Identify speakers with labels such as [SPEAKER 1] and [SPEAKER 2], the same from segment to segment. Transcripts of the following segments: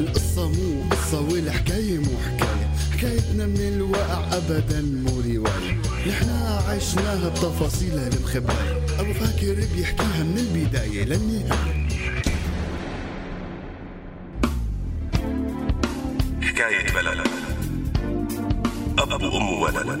[SPEAKER 1] القصة مو قصة والحكاية مو حكاية. حكايتنا من الواقع أبدا مو رواية. نحنا عشناها بتفاصيلها المخباية أبو فاكر بيحكيها من البداية للنهاية.
[SPEAKER 2] حكاية بلد. أب وأم وولد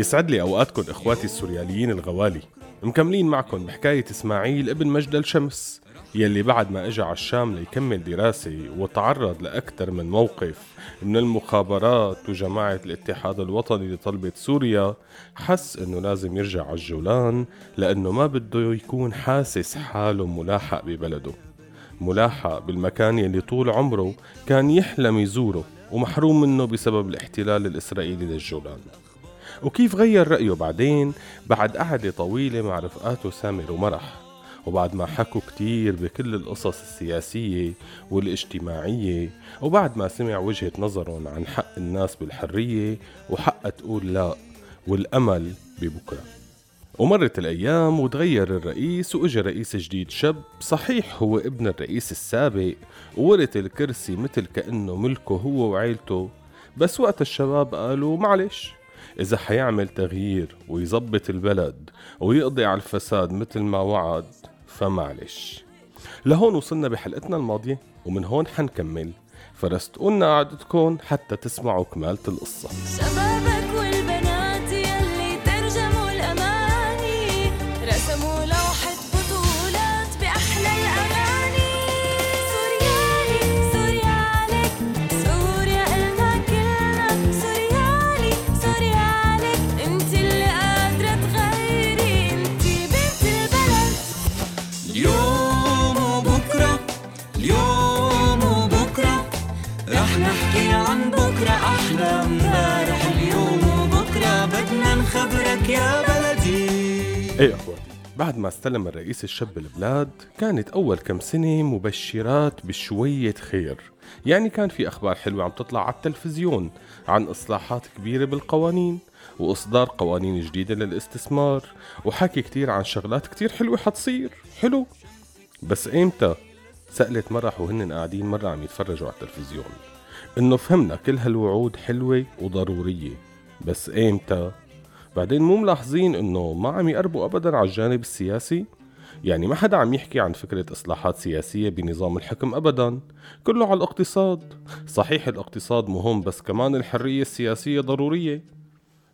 [SPEAKER 3] يسعد لي أوقاتكم إخواتي السورياليين الغوالي. مكملين معكم بحكاية إسماعيل ابن مجدل شمس يلي بعد ما اجى على الشام ليكمل دراسة وتعرض لأكثر من موقف. من المخابرات وجماعة الاتحاد الوطني لطلبة سوريا حس إنه لازم يرجع على الجولان لأنه ما بده يكون حاسس حاله ملاحق ببلده. ملاحق بالمكان يلي طول عمره كان يحلم يزوره ومحروم منه بسبب الاحتلال الإسرائيلي للجولان. وكيف غير رأيه بعدين بعد قعدة طويلة مع رفقاته سامر ومرح وبعد ما حكوا كتير بكل القصص السياسية والاجتماعية وبعد ما سمع وجهة نظرهم عن حق الناس بالحرية وحق تقول لا والأمل ببكرة. ومرت الأيام وتغير الرئيس وإجا رئيس جديد شاب صحيح هو ابن الرئيس السابق وورث الكرسي مثل كأنه ملكه هو وعيلته. بس وقت الشباب قالوا معلش إذا حيعمل تغيير ويظبط البلد ويقضي على الفساد مثل ما وعد فمعلش. لهون وصلنا بحلقتنا الماضية ومن هون حنكمل. فرستقولنا قعدتكم حتى تسمعوا كمالة القصة. بعد ما استلم الرئيس الشاب البلاد كانت أول كم سنة مبشرات بشوية خير. يعني كان في أخبار حلوة عم تطلع على التلفزيون عن إصلاحات كبيرة بالقوانين وإصدار قوانين جديدة للاستثمار وحكي كتير عن شغلات كتير حلوة حتصير. حلو. بس ايمتى سألت مرح وهن قاعدين مرة عم يتفرجوا على التلفزيون. إنه فهمنا كل هالوعود حلوة وضرورية. بس ايمتى بعدين مو ملاحظين إنه ما عم يقربوا ابدا على الجانب السياسي؟ يعني ما حدا عم يحكي عن فكرة إصلاحات سياسية بنظام الحكم أبدا. كله على الاقتصاد. صحيح الاقتصاد مهم بس كمان الحرية السياسية ضرورية.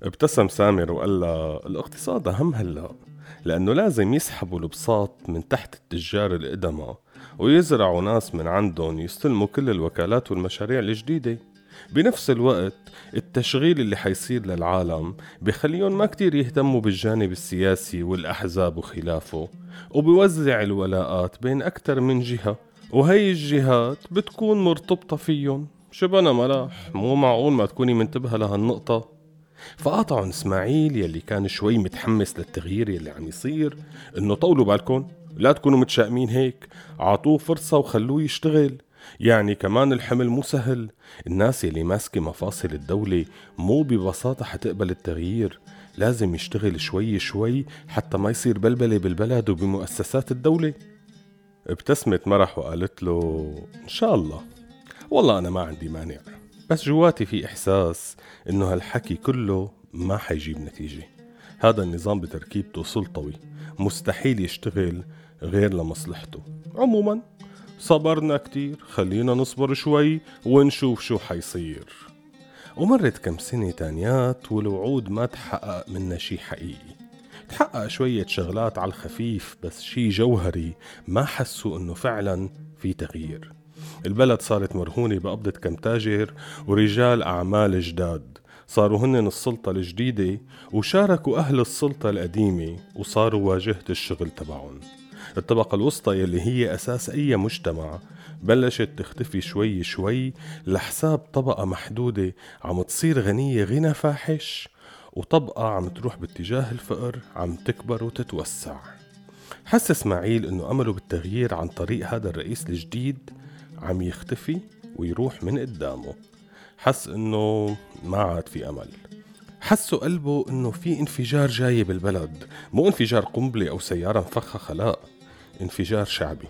[SPEAKER 3] ابتسم سامر وقال لها الاقتصاد أهم هلأ لأنه لازم يسحبوا البساط من تحت التجار القدماء ويزرعوا ناس من عندهم يستلموا كل الوكالات والمشاريع الجديدة. بنفس الوقت التشغيل اللي حيصير للعالم بخليهم ما كتير يهتموا بالجانب السياسي والأحزاب وخلافه وبيوزع الولاءات بين أكتر من جهة وهي الجهات بتكون مرتبطة فيهم. شبنا ملاح مو معقول ما تكوني منتبهة لهالنقطة. فقاطعن إسماعيل يلي كان شوي متحمس للتغيير يلي عم يصير إنه طولوا بالكم لا تكونوا متشائمين هيك. عطوه فرصة وخلوه يشتغل. يعني كمان الحمل مو سهل. الناس يلي ماسكة مفاصل الدولة مو ببساطة حتقبل التغيير. لازم يشتغل شوي شوي حتى ما يصير بلبلة بالبلد وبمؤسسات الدولة. ابتسمت مرح وقالت له إن شاء الله. والله أنا ما عندي مانع. بس جواتي في إحساس إنه هالحكي كله ما حيجيب نتيجة. هذا النظام بتركيبته سلطوي. مستحيل يشتغل غير لمصلحته. عموما صبرنا كتير خلينا نصبر شوي ونشوف شو حيصير. ومرت كم سنة تانيات والوعود ما تحقق منا شي حقيقي. تحقق شوية شغلات على الخفيف بس شي جوهري ما حسوا إنه فعلا في تغيير. البلد صارت مرهونة بقبضة كم تاجر ورجال أعمال جداد. صاروا هن السلطة الجديدة وشاركوا أهل السلطة القديمة وصاروا واجهة الشغل تبعهم. الطبقة الوسطى يلي هي أساس أي مجتمع. بلشت تختفي شوي شوي لحساب طبقة محدودة عم تصير غنية غنى فاحش وطبقة عم تروح باتجاه الفقر عم تكبر وتتوسع. حس إسماعيل إنه أمله بالتغيير عن طريق هذا الرئيس الجديد عم يختفي ويروح من قدامه. حس إنه ما عاد في أمل. حسوا قلبه إنه في انفجار جاي بالبلد مو انفجار قنبلة أو سيارة مفخخة لا. انفجار شعبي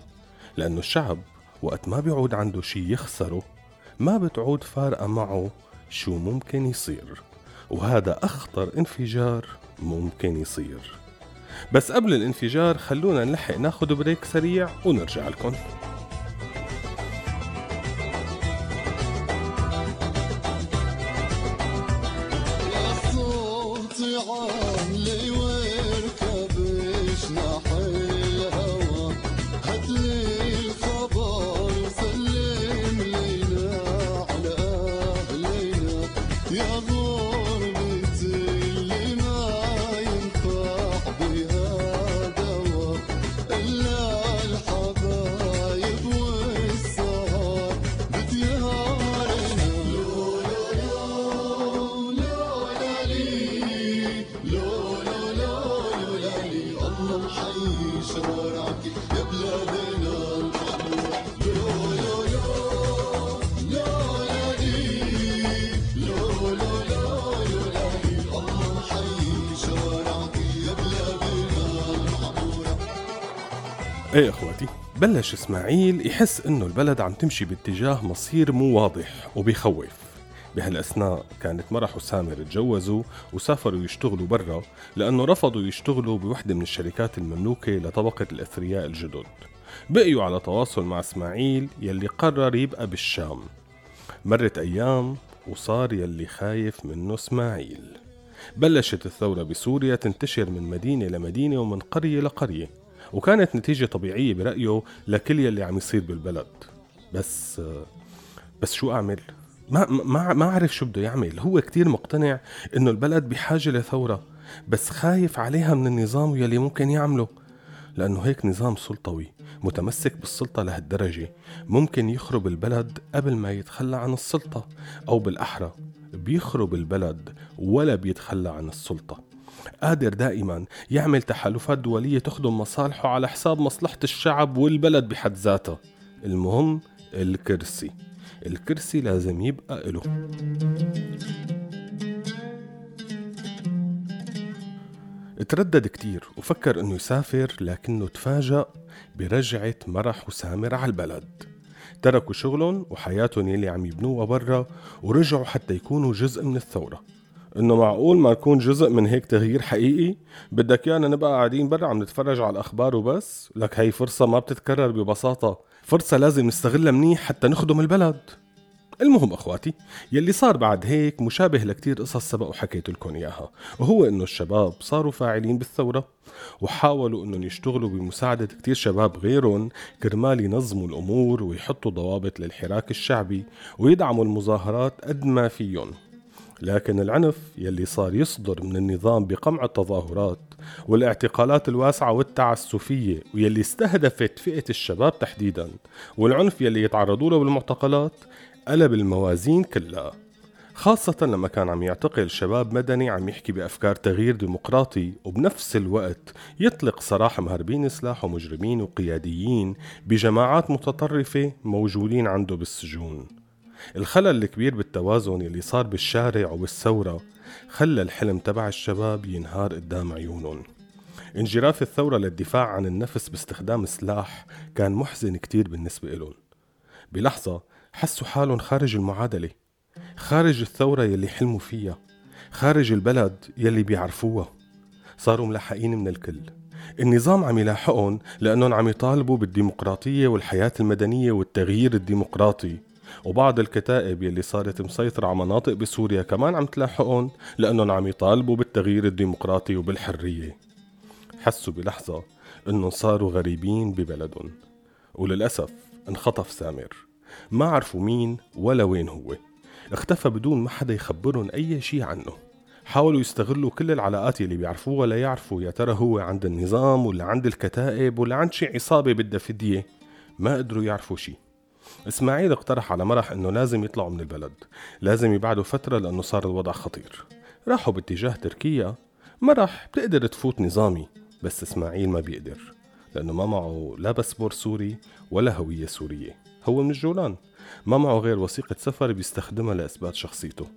[SPEAKER 3] لأنه الشعب وقت ما بيعود عنده شي يخسره ما بتعود فارقة معه شو ممكن يصير. وهذا أخطر انفجار ممكن يصير. بس قبل الانفجار خلونا نلحق ناخد بريك سريع ونرجع لكم. إيه أخواتي بلش إسماعيل يحس إنه البلد عم تمشي باتجاه مصير مو واضح وبيخوف. بهالأثناء كانت مرح وسامر تجوزوا وسافروا يشتغلوا برا لأنه رفضوا يشتغلوا بوحدة من الشركات المملوكة لطبقة الإثرياء الجدد. بقيوا على تواصل مع إسماعيل يلي قرر يبقى بالشام. مرت أيام وصار يلي خايف منه إسماعيل. بلشت الثورة بسوريا تنتشر من مدينة لمدينة ومن قرية لقرية وكانت نتيجة طبيعية برأيه لكل يلي عم يصير بالبلد. بس بس شو أعمل؟ ما ما ما عرف شو بده يعمل. هو كتير مقتنع إنه البلد بحاجة لثورة بس خايف عليها من النظام يلي ممكن يعمله لأنه هيك نظام سلطوي متمسك بالسلطة لهالدرجة. ممكن يخرب البلد قبل ما يتخلى عن السلطة أو بالأحرى بيخرب البلد ولا بيتخلى عن السلطة. قادر دائما يعمل تحالفات دولية تخدم مصالحه على حساب مصلحة الشعب والبلد بحد ذاتها. المهم الكرسي. الكرسي لازم يبقى إله تردد كتير وفكر إنه يسافر لكنه تفاجأ برجعة مرح وسامر على البلد. تركوا شغلهم وحياتهم يلي عم يبنوها برا ورجعوا حتى يكونوا جزء من الثورة. إنه معقول ما نكون جزء من هيك تغيير حقيقي؟ بدك يانا نبقى قاعدين برا عم نتفرج على الأخبار وبس؟ لك هي فرصة ما بتتكرر ببساطة. فرصة لازم نستغلها منيح حتى نخدم البلد. المهم أخواتي يلي صار بعد هيك مشابه لكتير قصص سبق وحكيت لكم إياها وهو إنه الشباب صاروا فاعلين بالثورة وحاولوا إنهم يشتغلوا بمساعدة كتير شباب غيرهم كرمال ينظموا الأمور ويحطوا ضوابط للحراك الشعبي ويدعموا المظاهرات قد ما فيهم. لكن العنف يلي صار يصدر من النظام بقمع التظاهرات والاعتقالات الواسعة والتعسفية ويلي استهدفت فئة الشباب تحديدا والعنف يلي يتعرضوا له بالمعتقلات قلب الموازين كلها. خاصة لما كان عم يعتقل شباب مدني عم يحكي بأفكار تغيير ديمقراطي وبنفس الوقت يطلق سراح مهربين سلاح ومجرمين وقياديين بجماعات متطرفة موجودين عنده بالسجون. الخلل الكبير بالتوازن يلي صار بالشارع وبالثورة خلى الحلم تبع الشباب ينهار قدام عيونهم. انجراف الثورة للدفاع عن النفس باستخدام سلاح كان محزن كتير بالنسبة لهم بلحظة حسوا حالهم خارج المعادلة خارج الثورة يلي حلموا فيها خارج البلد يلي بيعرفوها. صاروا ملحقين من الكل. النظام عم يلاحقهم لأنهم عم يطالبوا بالديمقراطية والحياة المدنية والتغيير الديمقراطي. وبعض الكتائب يلي صارت مسيطرة على مناطق بسوريا كمان عم تلاحقهم لأنهم عم يطالبوا بالتغيير الديمقراطي وبالحرية. حسوا بلحظة إنهم صاروا غريبين ببلدهم. وللأسف انخطف سامر. ما عرفوا مين ولا وين هو. اختفى بدون ما حدا يخبرهم أي شي عنه. حاولوا يستغلوا كل العلاقات اللي بيعرفوها ولا يعرفوا يا ترى هو عند النظام ولا عند الكتائب ولا عند شي عصابة بدها فدية. ما قدروا يعرفوا شي. إسماعيل اقترح على مرح إنه لازم يطلعوا من البلد لازم يبعدوا فترة لأنه صار الوضع خطير. راحوا باتجاه تركيا. مرح بتقدر تفوت نظامي بس إسماعيل ما بيقدر لأنه ما معه لا باسبور سوري ولا هوية سورية. هو من الجولان. ما معه غير وثيقة سفر بيستخدمها لإثبات شخصيته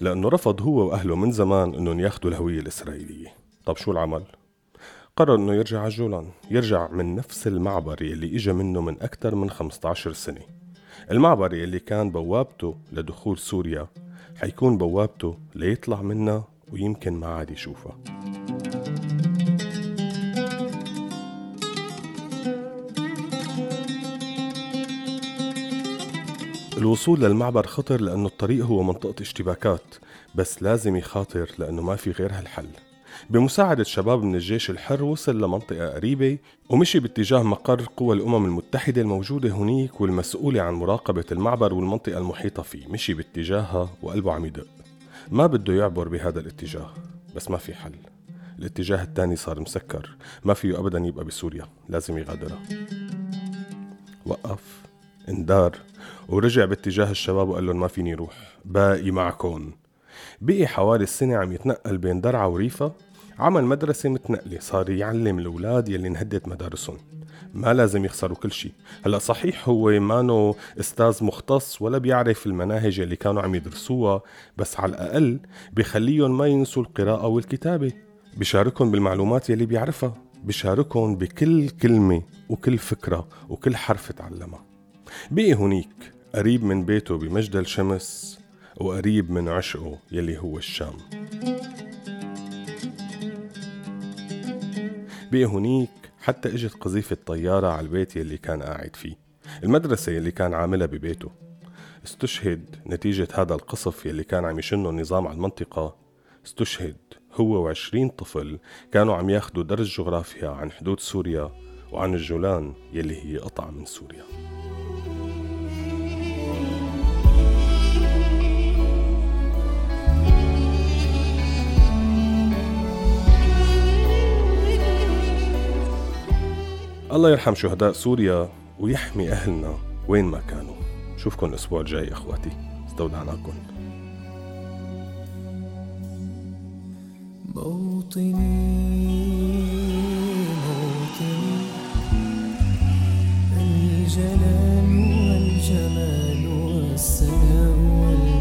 [SPEAKER 3] لأنه رفض هو وأهله من زمان أنهم ياخدوا الهوية الإسرائيلية. طب شو العمل؟ قرر أنه يرجع على الجولان يرجع من نفس المعبر يلي إجا منه من أكثر من 15 سنة. المعبر يلي كان بوابته لدخول سوريا حيكون بوابته ليطلع منها ويمكن ما عاد يشوفها. الوصول للمعبر خطر لأنه الطريق هو منطقة اشتباكات بس لازم يخاطر لأنه ما في غير هالحل بمساعدة شباب من الجيش الحر وصل لمنطقة قريبة ومشي باتجاه مقر قوى الأمم المتحدة الموجودة هنيك والمسؤولة عن مراقبة المعبر والمنطقة المحيطة فيه. مشي باتجاهها وقلبه عم يدق. ما بده يعبر بهذا الاتجاه بس ما في حل. الاتجاه الثاني صار مسكر. ما فيه أبدا يبقى بسوريا. لازم يغادرها. وقف. اندار. ورجع باتجاه الشباب وقال لهم ما فيني روح. باقي معكم. بقي حوالي السنة عم يتنقل بين درعا وريفا عمل مدرسة متنقلة صار يعلم الأولاد يلي انهدت مدارسهم. ما لازم يخسروا كل شيء هلأ صحيح هو مانو أستاذ مختص ولا بيعرف المناهج اللي كانوا عم يدرسوها بس على الأقل بخليهم ما ينسوا القراءة والكتابة. بشاركهم بالمعلومات يلي بيعرفها. بشاركهم بكل كلمة وكل فكرة وكل حرف تعلمها. بقي هنيك قريب من بيته بمجدل شمس وقريب من عشقه يلي هو الشام. بقي هنيك حتى إجت قذيفة طيارة على البيت يلي كان قاعد فيه. المدرسة يلي كان عاملها ببيته. استشهد نتيجة هذا القصف يلي كان عم يشنه النظام على المنطقة. استشهد هو وعشرين طفل كانوا عم ياخدوا درس جغرافيا عن حدود سوريا وعن الجولان يلي هي قطعة من سوريا. الله يرحم شهداء سوريا ويحمي أهلنا وين ما كانوا. شوفكن الأسبوع الجاي أخواتي. استودعناكم
[SPEAKER 4] موطني موطني. الجلال والجمال والسناء والبهاء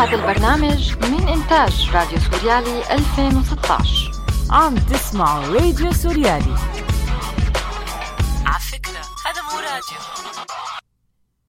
[SPEAKER 5] هذا البرنامج من إنتاج راديو سوريالي 2016
[SPEAKER 6] عم تسمعوا راديو سوريالي.